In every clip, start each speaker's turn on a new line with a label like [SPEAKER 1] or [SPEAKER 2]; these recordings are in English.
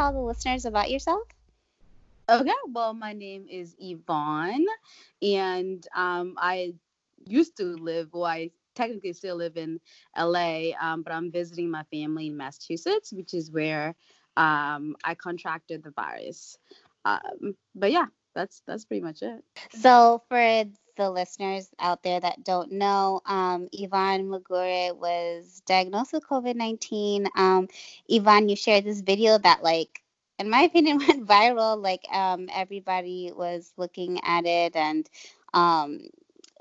[SPEAKER 1] tell the listeners about yourself?
[SPEAKER 2] Okay, well, my name is Yvonne, and um, I used to live, well, I technically still live in LA, um, but I'm visiting my family in Massachusetts, which is where um, I contracted the virus. Um, but yeah, that's that's pretty much it.
[SPEAKER 1] So for the listeners out there that don't know, um, Yvonne Mugure was diagnosed with COVID 19. Um, Yvonne, you shared this video that, like, in my opinion, went viral. Like, um, everybody was looking at it, and um,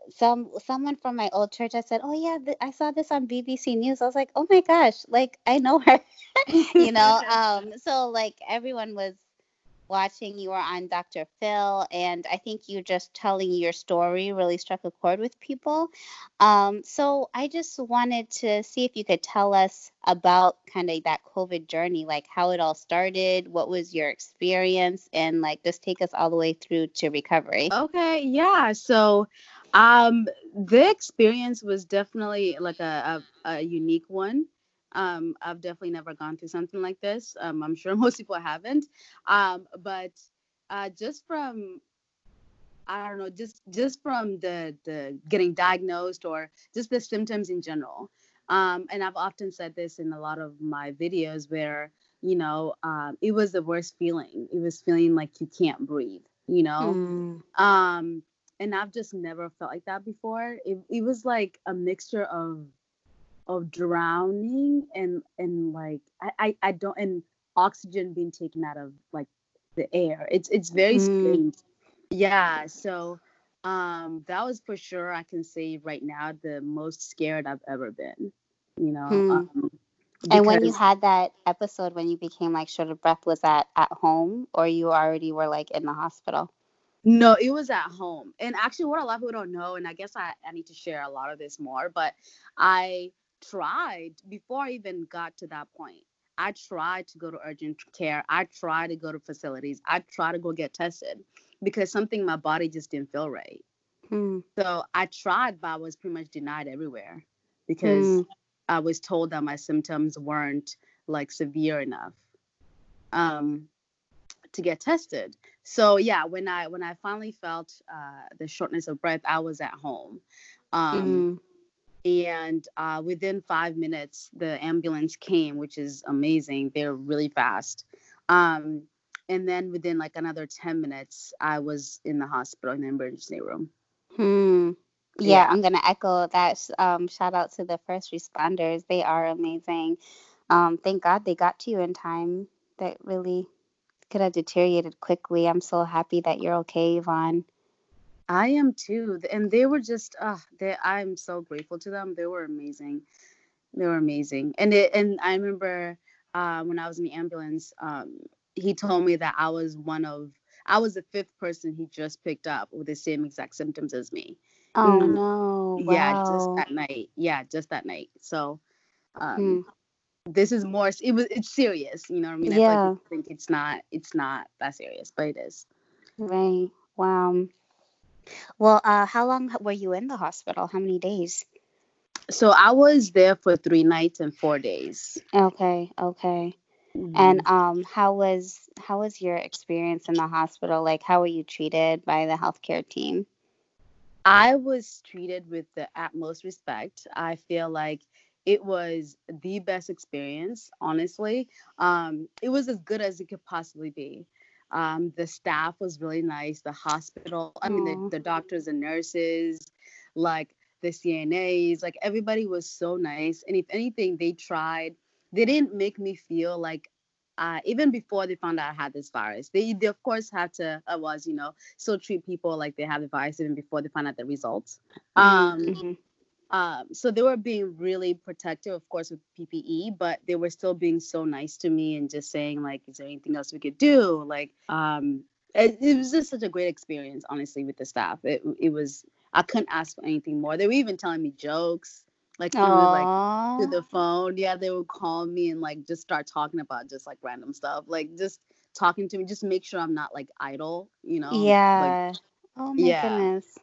[SPEAKER 1] some someone from my old church, I said, "Oh yeah, th- I saw this on BBC News." I was like, "Oh my gosh, like I know her," you know. Um, so like everyone was watching you were on Dr. Phil, and I think you just telling your story really struck a chord with people. Um, so I just wanted to see if you could tell us about kind of that COVID journey, like how it all started, what was your experience, and like just take us all the way through to recovery.
[SPEAKER 2] Okay, yeah. So um the experience was definitely like a, a, a unique one um, I've definitely never gone through something like this. Um, I'm sure most people haven't. Um, but uh, just from I don't know, just just from the the getting diagnosed or just the symptoms in general. Um, and I've often said this in a lot of my videos where you know um, it was the worst feeling. It was feeling like you can't breathe. You know. Mm. Um, and I've just never felt like that before. It, it was like a mixture of of drowning and and like I, I, I don't and oxygen being taken out of like the air. It's it's very mm. strange. Yeah. So um that was for sure I can say right now the most scared I've ever been. You know. Mm. Um,
[SPEAKER 1] and when you had that episode when you became like short of breath, was that at home or you already were like in the hospital?
[SPEAKER 2] No, it was at home. And actually, what a lot of people don't know, and I guess I, I need to share a lot of this more, but I tried before I even got to that point. I tried to go to urgent care. I tried to go to facilities. I tried to go get tested because something my body just didn't feel right. Hmm. So I tried, but I was pretty much denied everywhere because hmm. I was told that my symptoms weren't like severe enough um, to get tested. So yeah, when I when I finally felt uh, the shortness of breath, I was at home. Um, mm and uh, within five minutes the ambulance came which is amazing. They're really fast. Um, and then within like another 10 minutes i was in the hospital in the emergency room.
[SPEAKER 1] Hmm. Yeah, yeah. i'm gonna echo that um, shout out to the first responders. They are amazing. Um, thank god they got to you in time. That really could have deteriorated quickly. I'm so happy that you're okay yvonne
[SPEAKER 2] I am too. And they were just uh they I'm so grateful to them. They were amazing. They were amazing. And it and I remember uh, when I was in the ambulance, um, he told me that I was one of I was the fifth person he just picked up with the same exact symptoms as me.
[SPEAKER 1] Oh mm, no.
[SPEAKER 2] Wow. Yeah, just that night. Yeah, just that night. So um hmm. this is more it was it's serious, you know what I mean? Yeah. I think it's not it's not that serious, but it is.
[SPEAKER 1] Right. Wow. Well, uh, how long were you in the hospital? How many days?
[SPEAKER 2] So I was there for three nights and four days.
[SPEAKER 1] Okay, okay. Mm-hmm. And um, how was how was your experience in the hospital? Like, how were you treated by the healthcare team?
[SPEAKER 2] I was treated with the utmost respect. I feel like it was the best experience, honestly. Um, it was as good as it could possibly be. Um, the staff was really nice. The hospital, I mean, the, the doctors and nurses, like the CNAs, like everybody was so nice. And if anything, they tried. They didn't make me feel like uh, even before they found out I had this virus, they, they of course had to, uh, was, you know, still treat people like they have the virus even before they found out the results. Mm-hmm, um, mm-hmm. Um, so they were being really protective, of course, with PPE, but they were still being so nice to me and just saying like, "Is there anything else we could do?" Like, um, it, it was just such a great experience, honestly, with the staff. It it was I couldn't ask for anything more. They were even telling me jokes, like through like through the phone. Yeah, they would call me and like just start talking about just like random stuff, like just talking to me, just make sure I'm not like idle, you know?
[SPEAKER 1] Yeah. Like, oh my yeah. goodness.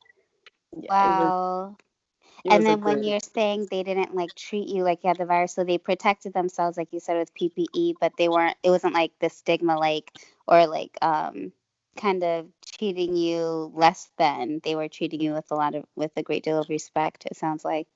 [SPEAKER 1] Yeah, wow. And then when you're saying they didn't like treat you like you had the virus, so they protected themselves, like you said, with PPE, but they weren't. It wasn't like the stigma, like or like um kind of treating you less than. They were treating you with a lot of with a great deal of respect. It sounds like.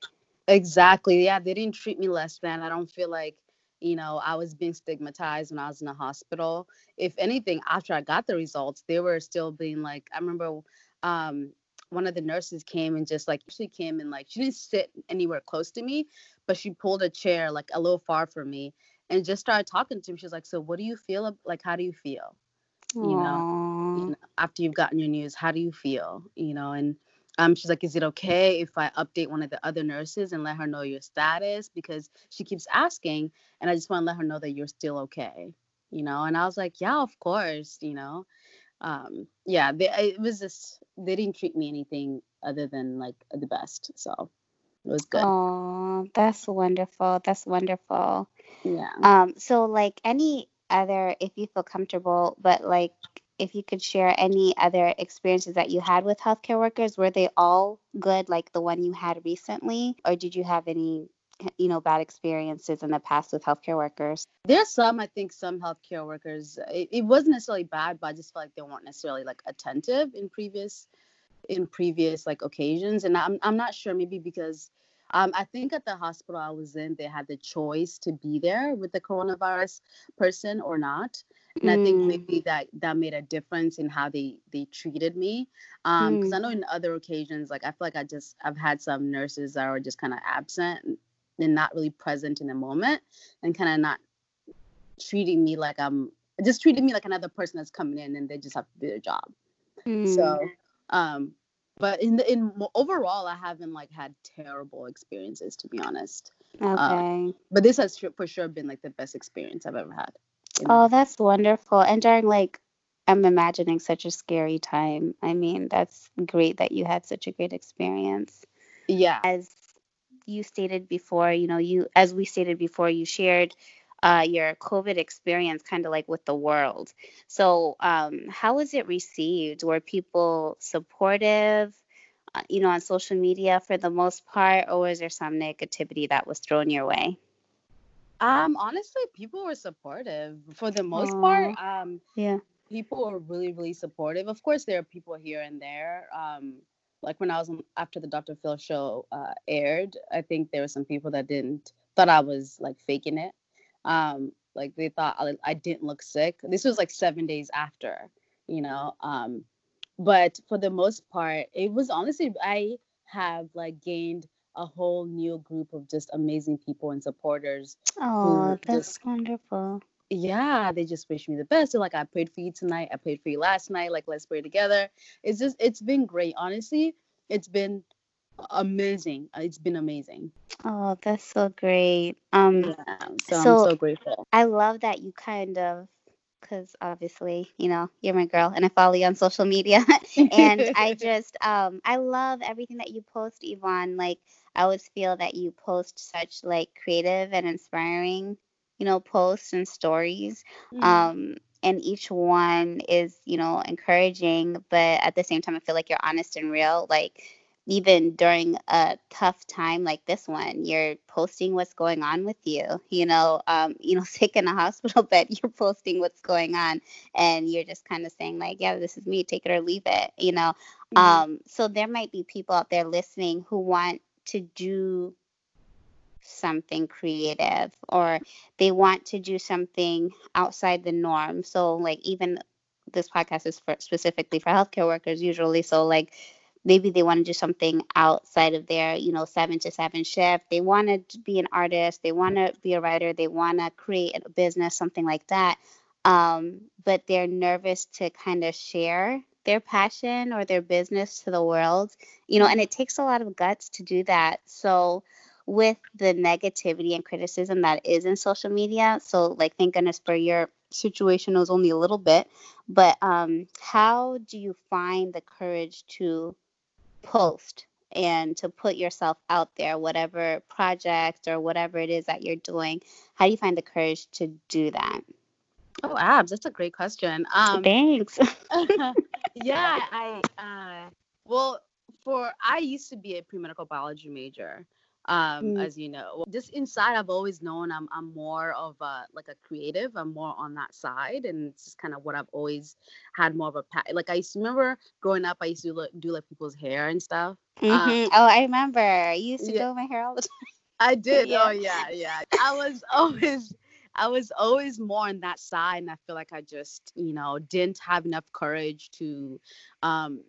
[SPEAKER 2] Exactly. Yeah, they didn't treat me less than. I don't feel like, you know, I was being stigmatized when I was in the hospital. If anything, after I got the results, they were still being like, I remember um one of the nurses came and just like she came and like she didn't sit anywhere close to me, but she pulled a chair like a little far from me and just started talking to me. She was like, "So what do you feel? Like how do you feel?" You know, you know, after you've gotten your news, how do you feel? You know, and um, she's like, is it okay if I update one of the other nurses and let her know your status? Because she keeps asking, and I just want to let her know that you're still okay. You know, and I was like, yeah, of course. You know, um, yeah, they, it was just they didn't treat me anything other than like the best, so it was good.
[SPEAKER 1] Oh, that's wonderful. That's wonderful.
[SPEAKER 2] Yeah.
[SPEAKER 1] Um, so like any other, if you feel comfortable, but like if you could share any other experiences that you had with healthcare workers, were they all good, like the one you had recently, or did you have any, you know, bad experiences in the past with healthcare workers?
[SPEAKER 2] There's some, I think, some healthcare workers. It, it wasn't necessarily bad, but I just felt like they weren't necessarily like attentive in previous, in previous like occasions. And I'm I'm not sure, maybe because, um, I think at the hospital I was in, they had the choice to be there with the coronavirus person or not. And I think
[SPEAKER 1] Mm.
[SPEAKER 2] maybe that that made a difference in how they they treated me. Um, because I know in other occasions, like I feel like I just I've had some nurses that are just kind of absent and not really present in the moment and kind of not treating me like I'm just treating me like another person that's coming in and they just have to do their job.
[SPEAKER 1] Mm.
[SPEAKER 2] So, um, but in the in overall, I haven't like had terrible experiences to be honest.
[SPEAKER 1] okay.
[SPEAKER 2] But this has for sure been like the best experience I've ever had.
[SPEAKER 1] Oh, that's wonderful. And during like, I'm imagining such a scary time. I mean, that's great that you had such a great experience.
[SPEAKER 2] yeah,
[SPEAKER 1] As you stated before, you know, you, as we stated before, you shared uh, your COVID experience kind of like with the world. So, um, how was it received? Were people supportive, uh, you know, on social media for the most part, or was there some negativity that was thrown your way?
[SPEAKER 2] um, honestly, people were supportive for the most
[SPEAKER 1] Aw.
[SPEAKER 2] part. Um,
[SPEAKER 1] Yeah.
[SPEAKER 2] people were really really supportive of course there are people here and there um like when i was on, after the dr phil show uh aired i think there were some people that didn't thought i was like faking it um like they thought i, I didn't look sick this was like seven days after you know um but for the most part it was honestly i have like gained a whole new group of just amazing people and supporters
[SPEAKER 1] Oh,
[SPEAKER 2] just-
[SPEAKER 1] that's wonderful.
[SPEAKER 2] Yeah, they just wish me the best. They're like, I prayed for you tonight. I prayed for you last night. Like, let's pray together. It's just, it's been great. Honestly, it's been amazing. Uh, It's been amazing.
[SPEAKER 1] Oh, that's so great. Um,
[SPEAKER 2] Yeah. So,
[SPEAKER 1] So-
[SPEAKER 2] I'm so grateful.
[SPEAKER 1] I love that you kind of, because obviously, you know, you're my girl and I follow you on social media. and I just, um, I love everything that you post, Yvonne. Like, I always feel that you post such like creative and inspiring, you know, posts and stories.
[SPEAKER 2] Mm.
[SPEAKER 1] Um, and each one is, you know, encouraging, but at the same time, I feel like you're honest and real. Like, even during a tough time like this one, you're posting what's going on with you. You know, um, you know, sick in a hospital bed, you're posting what's going on, and you're just kind of saying like, yeah, this is me, take it or leave it. You know,
[SPEAKER 2] Mhm.
[SPEAKER 1] um, so there might be people out there listening who want to do something creative or they want to do something outside the norm. So like even this podcast is for specifically for healthcare workers usually. So like maybe they want to do something outside of their, you know, seven to seven shift. They want to be an artist, they want to be a writer, they want to create a business, something like that. Um, but they're nervous to kind of share their passion or their business to the world, you know, and it takes a lot of guts to do that. So, with the negativity and criticism that is in social media, so like, thank goodness for your situation, it was only a little bit, but um, how do you find the courage to post and to put yourself out there, whatever project or whatever it is that you're doing? How do you find the courage to do that?
[SPEAKER 2] Oh, abs. That's a great question. Um,
[SPEAKER 1] Thanks.
[SPEAKER 2] yeah, I uh well, for I used to be a pre-medical biology major um
[SPEAKER 1] Mm.
[SPEAKER 2] as you know just inside i've always known i'm i'm more of a like a creative i'm more on that side and it's just kind of what i've always had more of a pa- like i used to remember growing up i used to do like people's hair and stuff
[SPEAKER 1] Mhm. oh, I remember. You used to
[SPEAKER 2] yeah.
[SPEAKER 1] do my hair all the time.
[SPEAKER 2] i did
[SPEAKER 1] Yeah.
[SPEAKER 2] oh yeah yeah i was always i was always more on that side and i feel like i just you know didn't have enough courage to um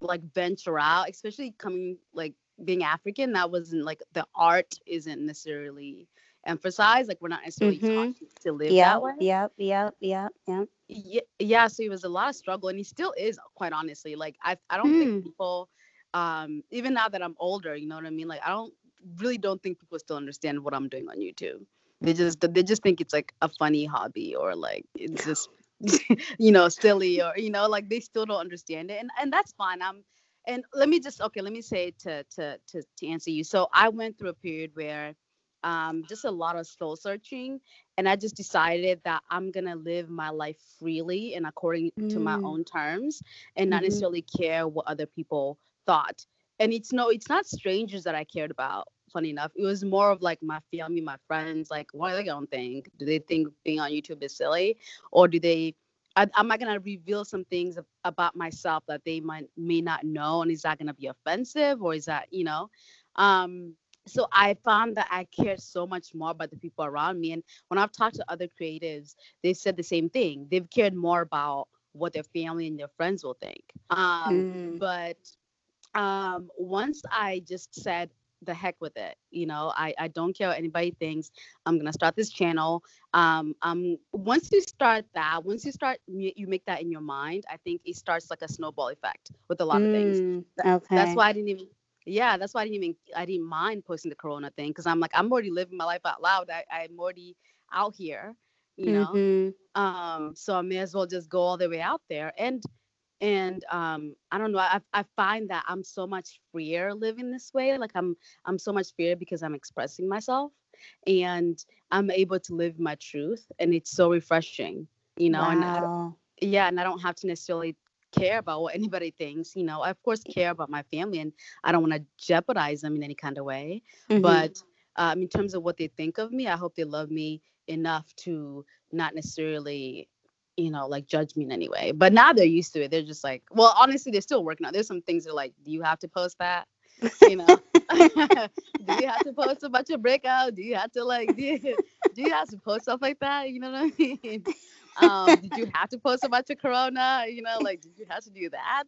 [SPEAKER 2] like venture out especially coming like being african that wasn't like the art isn't necessarily emphasized like we're not necessarily taught to, live
[SPEAKER 1] Yep,
[SPEAKER 2] that way
[SPEAKER 1] yep, yep, yep, yep.
[SPEAKER 2] yeah, yeah so it was a lot of struggle and he still is quite honestly like i i don't
[SPEAKER 1] Hmm.
[SPEAKER 2] think people um even now that i'm older you know what i mean like i don't really don't think people still understand what i'm doing on youtube they just they just think it's like a funny hobby or like it's just you know silly or you know like they still don't understand it and and that's fine i'm and let me just okay let me say to to to, to answer you. So i went through a period where um just a lot of soul searching and i just decided that i'm gonna live my life freely and according to my
[SPEAKER 1] Mm.
[SPEAKER 2] own terms and not
[SPEAKER 1] Mhm.
[SPEAKER 2] necessarily care what other people thought. And it's no it's not strangers that i cared about funny enough. It was more of like my family my friends like what are they gonna think? Do they think being on youtube is silly? Or do they I, am I gonna reveal some things about myself that they might may not know, and is that gonna be offensive, or is that you know? Um, so I found that I cared so much more about the people around me, and when I've talked to other creatives, they've said the same thing. They've cared more about what their family and their friends will think. Um,
[SPEAKER 1] Mm.
[SPEAKER 2] but um, once I just said the heck with it, you know, I, I don't care what anybody thinks. I'm gonna start this channel. Um, um, once you start that, once you start, you, make that in your mind. I think it starts like a snowball effect with a lot of things.
[SPEAKER 1] Mm, okay.
[SPEAKER 2] That's why I didn't even. Yeah, that's why I didn't even. I didn't mind posting the Corona thing because I'm like I'm already living my life out loud. I, I'm already out here, you know.
[SPEAKER 1] Mhm.
[SPEAKER 2] Um, so I may as well just go all the way out there. And and um, I don't know. I I find that I'm so much freer living this way. Like I'm I'm so much freer because I'm expressing myself, and I'm able to live my truth, and it's so refreshing, you know. And
[SPEAKER 1] wow.
[SPEAKER 2] yeah, and I don't have to necessarily care about what anybody thinks. You know, I of course care about my family, and I don't want to jeopardize them in any kind of way
[SPEAKER 1] Mhm.
[SPEAKER 2] but um, in terms of what they think of me, I hope they love me enough to not necessarily, you know, like judge me in any way. But now they're used to it. They're just like, well, honestly, they're still working on. There's some things they're like, do you have to post that? You know, do you have to post about your breakout? Do you have to like, do you, do you have to post stuff like that? You know what I mean? Um, did you have to post about your corona? You know, like, did you have to do that?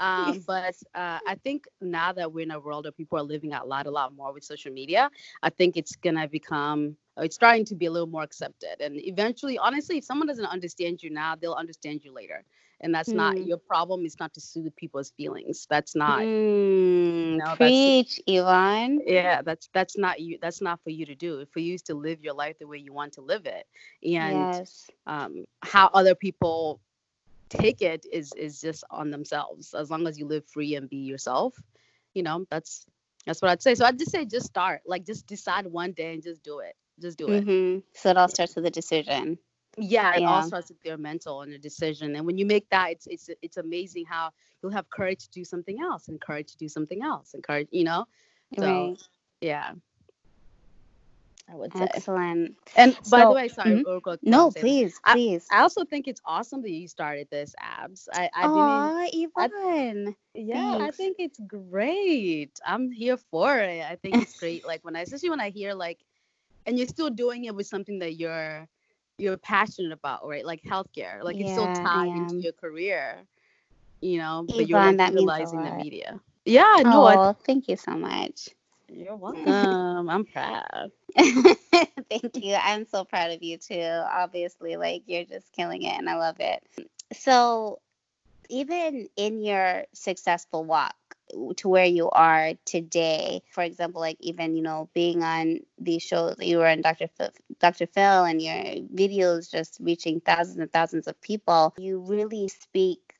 [SPEAKER 2] Um, but uh, I think now that we're in a world where people are living out loud a lot more with social media, I think it's gonna become it's starting to be a little more accepted. And eventually, honestly, if someone doesn't understand you now, they'll understand you later. And that's not
[SPEAKER 1] Mm.
[SPEAKER 2] your problem. It's not to soothe people's feelings. That's not.
[SPEAKER 1] Mm,
[SPEAKER 2] No, that's-
[SPEAKER 1] preach, Yvonne.
[SPEAKER 2] Yeah, that's that's not you. That's not for you to do. For you is to live your life the way you want to live it. And
[SPEAKER 1] yes.
[SPEAKER 2] um, how other people take it is is just on themselves as long as you live free and be yourself you know that's that's what i'd say so i'd just say just start like just decide one day and just do it just do it
[SPEAKER 1] hmm So it all starts with a decision.
[SPEAKER 2] yeah it all starts with your mental and your decision and when you make that it's it's it's amazing how you'll have courage to do something else and courage to do something else and courage you know so
[SPEAKER 1] right.
[SPEAKER 2] yeah i would say
[SPEAKER 1] Excellent.
[SPEAKER 2] and by the way sorry
[SPEAKER 1] Mhm.
[SPEAKER 2] quick
[SPEAKER 1] No,
[SPEAKER 2] before I say this,
[SPEAKER 1] please,
[SPEAKER 2] I-
[SPEAKER 1] please.
[SPEAKER 2] i also think it's awesome that you started this abs i i didn't
[SPEAKER 1] Aw, Yvonne.
[SPEAKER 2] Yeah, I think it's great. I'm here for it. I think it's great. Like when I, especially when I hear like, and you're still doing it with something that you're, you're passionate about, right? Like healthcare. Like it's still
[SPEAKER 1] Yeah,
[SPEAKER 2] tied into your career, you know. But you're
[SPEAKER 1] Yvonne,
[SPEAKER 2] like
[SPEAKER 1] that
[SPEAKER 2] utilizing the media. Yeah, no, I,
[SPEAKER 1] oh, thank you so much.
[SPEAKER 2] you're welcome. I'm proud.
[SPEAKER 1] Thank you. I'm so proud of you too. Obviously, like you're just killing it and I love it. So, even in your successful walk to where you are today, for example, like even, you know, being on these shows, you were on Dr. Phil, Dr. Phil and your videos just reaching thousands and thousands of people, you really speak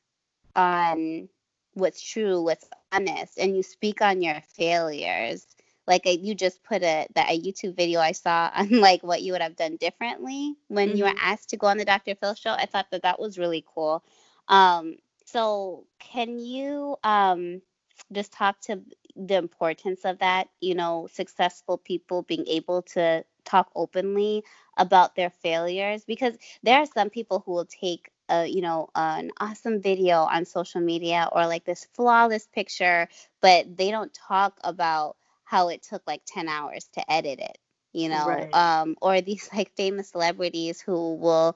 [SPEAKER 1] on what's true, what's honest, and you speak on your failures like uh, you just put a that a YouTube video I saw on like what you would have done differently when you were
[SPEAKER 2] Mhm.
[SPEAKER 1] asked to go on the Dr. Phil show. I thought that that was really cool. Um, so can you um just talk to the importance of that, you know, successful people being able to talk openly about their failures because there are some people who will take a you know an awesome video on social media or like this flawless picture but they don't talk about how it took like 10 hours to edit it you know right. um or these like famous celebrities who will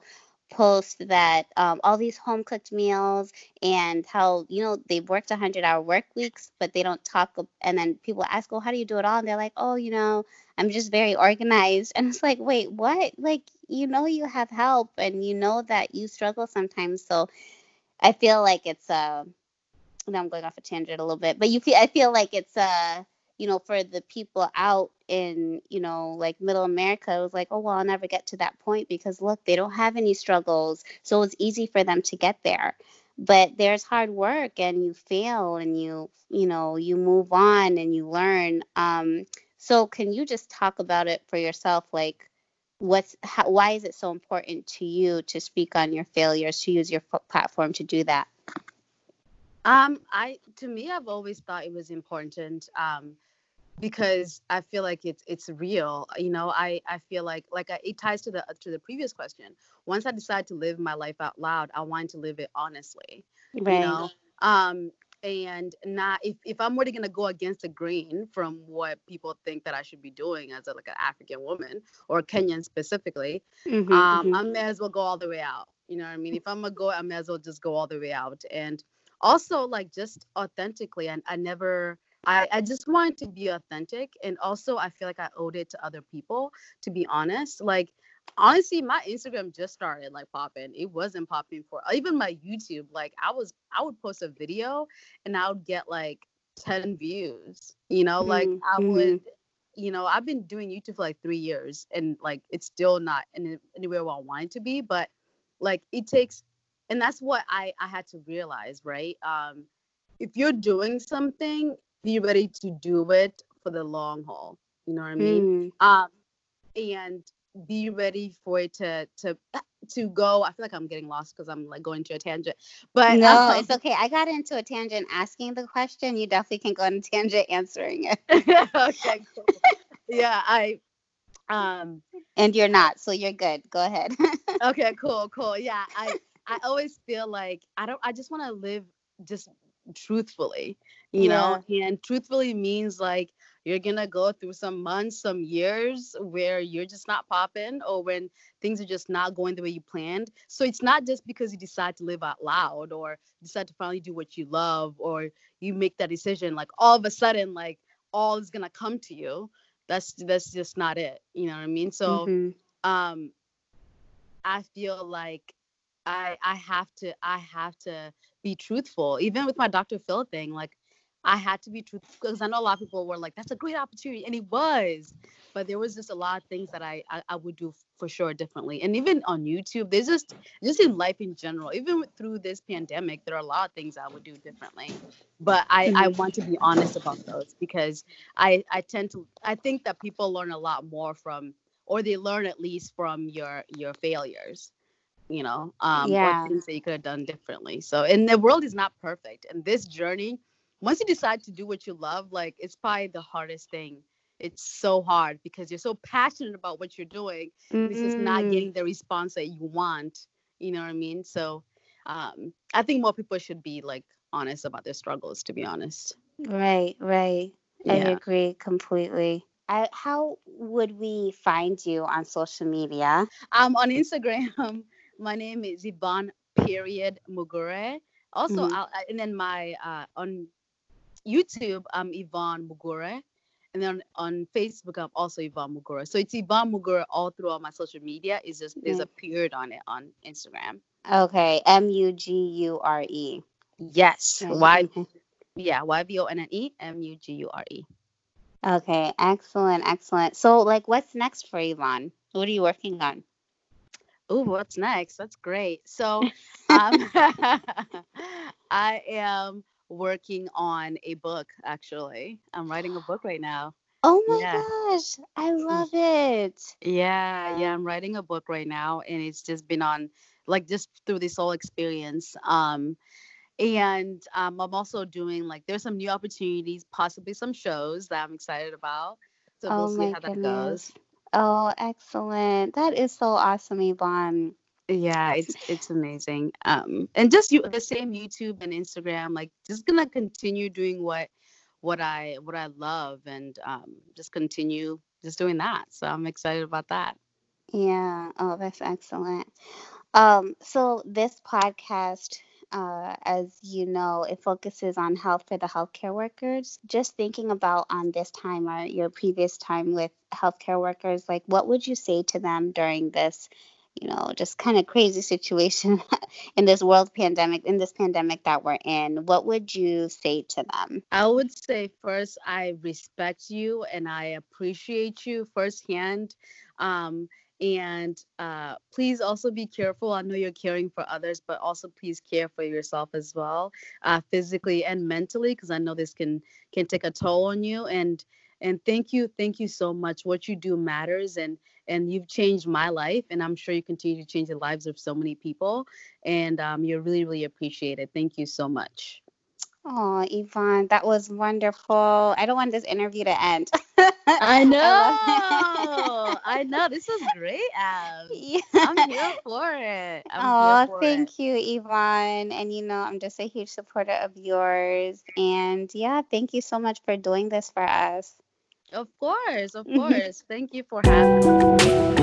[SPEAKER 1] post that um, all these home cooked meals and how you know they've worked 100 hour work weeks but they don't talk and then people ask well how do you do it all? And they're like oh you know i'm just very organized. And it's like wait what? Like you know you have help and you know that you struggle sometimes. So i feel like it's uh i'm going off a tangent a little bit but you feel i feel like it's uh you know, for the people out in, you know, like middle America, it was like, oh, well, I'll never get to that point because look, they don't have any struggles. So it's easy for them to get there. But there's hard work and you fail and you, you know, you move on and you learn. Um, so can you just talk about it for yourself? Like, what's, how, why is it so important to you to speak on your failures, to use your platform to do that?
[SPEAKER 2] Um, I to me, I've always thought it was important. Um, because I feel like it's it's real. You know, I I feel like like I, it ties to the to the previous question. Once I decide to live my life out loud, I want to live it honestly. Right. You know, um, and not if if I'm really gonna go against the grain from what people think that I should be doing as a, like an African woman or Kenyan specifically, mm-hmm, um, mm-hmm. I may as well go all the way out. You know what I mean? If I'm gonna go, I may as well just go all the way out. And also like just authentically, and I, I never I, I just wanted to be authentic. And also, I feel like I owed it to other people, to be honest. Like, honestly, my Instagram just started like popping. It wasn't popping for even my YouTube. Like, I was, I would post a video and I would get like 10 views, you know, like mm-hmm. I would, you know, I've been doing YouTube for like three years and like it's still not in, anywhere where I want it to be. But like, it takes, and that's what I, I had to realize, right? Um, if you're doing something be ready to do it for the long haul. You know what I mean? Mm. Um, and be ready for it to to to go. I feel like I'm getting lost because I'm like going to a tangent. But
[SPEAKER 1] no, um, it's okay. I got into a tangent asking the question. You definitely can go on a tangent answering it.
[SPEAKER 2] okay, cool. yeah, I um
[SPEAKER 1] and you're not, so you're good. Go ahead.
[SPEAKER 2] okay, cool, cool. Yeah, I I always feel like I don't I just want to live just truthfully you yeah. know and truthfully means like you're gonna go through some months some years where you're just not popping or when things are just not going the way you planned so it's not just because you decide to live out loud or decide to finally do what you love or you make that decision like all of a sudden like all is gonna come to you that's that's just not it you know what i mean so mm-hmm. um i feel like i i have to i have to be truthful. Even with my Dr. Phil thing, like I had to be truthful because I know a lot of people were like, "That's a great opportunity," and it was. But there was just a lot of things that I I, I would do for sure differently. And even on YouTube, there's just just in life in general, even through this pandemic, there are a lot of things I would do differently. But I I mm-hmm. want to be honest about those because I I tend to I think that people learn a lot more from or they learn at least from your your failures you know, um, yeah. or things that you could have done differently. So, and the world is not perfect. And this journey, once you decide to do what you love, like it's probably the hardest thing. It's so hard because you're so passionate about what you're doing. Mm-hmm. It's just not mm-hmm. getting the response that you want. You know what I mean? So, um, I think more people should be like honest about their struggles. To be honest.
[SPEAKER 1] Right. Right. Yeah. I agree completely. I, how would we find you on social media?
[SPEAKER 2] Um, on Instagram, my name is Yvonne period Mugure. Also, mm-hmm. and then my uh, on YouTube, I'm Yvonne Mugure. And then on Facebook, I'm also Yvonne Mugure. So it's Yvonne Mugure all throughout my social media. Is just there's a period on it on Instagram.
[SPEAKER 1] Okay, M U G U R E.
[SPEAKER 2] Yes, Y. Yeah, Y V O N N E M U G U R E.
[SPEAKER 1] Okay, excellent, excellent. So, like, what's next for Yvonne? What are you working on?
[SPEAKER 2] Oh, what's next? That's great. So, um, I am working on a book. Actually, I'm writing a book right now.
[SPEAKER 1] Oh my yeah. gosh, I mm. love it.
[SPEAKER 2] Yeah, yeah, I'm writing a book right now, and it's just been on like just through this whole experience. Um, and um, I'm also doing like there's some new opportunities, possibly some shows that I'm excited about. So
[SPEAKER 1] oh
[SPEAKER 2] we'll see how that goes.
[SPEAKER 1] Oh, excellent. That is so awesome, Yvonne.
[SPEAKER 2] Yeah, it's it's amazing. Um, and just you the same YouTube and Instagram, like just gonna continue doing what what I what I love and um, just continue just doing that. So I'm excited about that.
[SPEAKER 1] Yeah. Oh, that's excellent. Um, so this podcast, uh, as you know, it focuses on health for the healthcare workers. Just thinking about on this time or your previous time with healthcare workers, like what would you say to them during this, you know, just kind of crazy situation in this world pandemic, in this pandemic that we're in? What would you say to them?
[SPEAKER 2] I would say first, I respect you and I appreciate you firsthand. Um, and uh, please also be careful. I know you're caring for others, but also please care for yourself as well, uh, physically and mentally, because I know this can can take a toll on you. And and thank you, thank you so much. What you do matters, and and you've changed my life, and I'm sure you continue to change the lives of so many people. And um, you're really, really appreciated. Thank you so much.
[SPEAKER 1] Oh, Yvonne, that was wonderful. I don't want this interview to end.
[SPEAKER 2] I know. I know. This was great, Ab.
[SPEAKER 1] Yeah.
[SPEAKER 2] I'm here for it. I'm
[SPEAKER 1] Oh,
[SPEAKER 2] for
[SPEAKER 1] thank
[SPEAKER 2] it.
[SPEAKER 1] you, Yvonne. And you know, I'm just a huge supporter of yours. And yeah, thank you so much for doing this for us.
[SPEAKER 2] Of course, of course. Thank you for having me.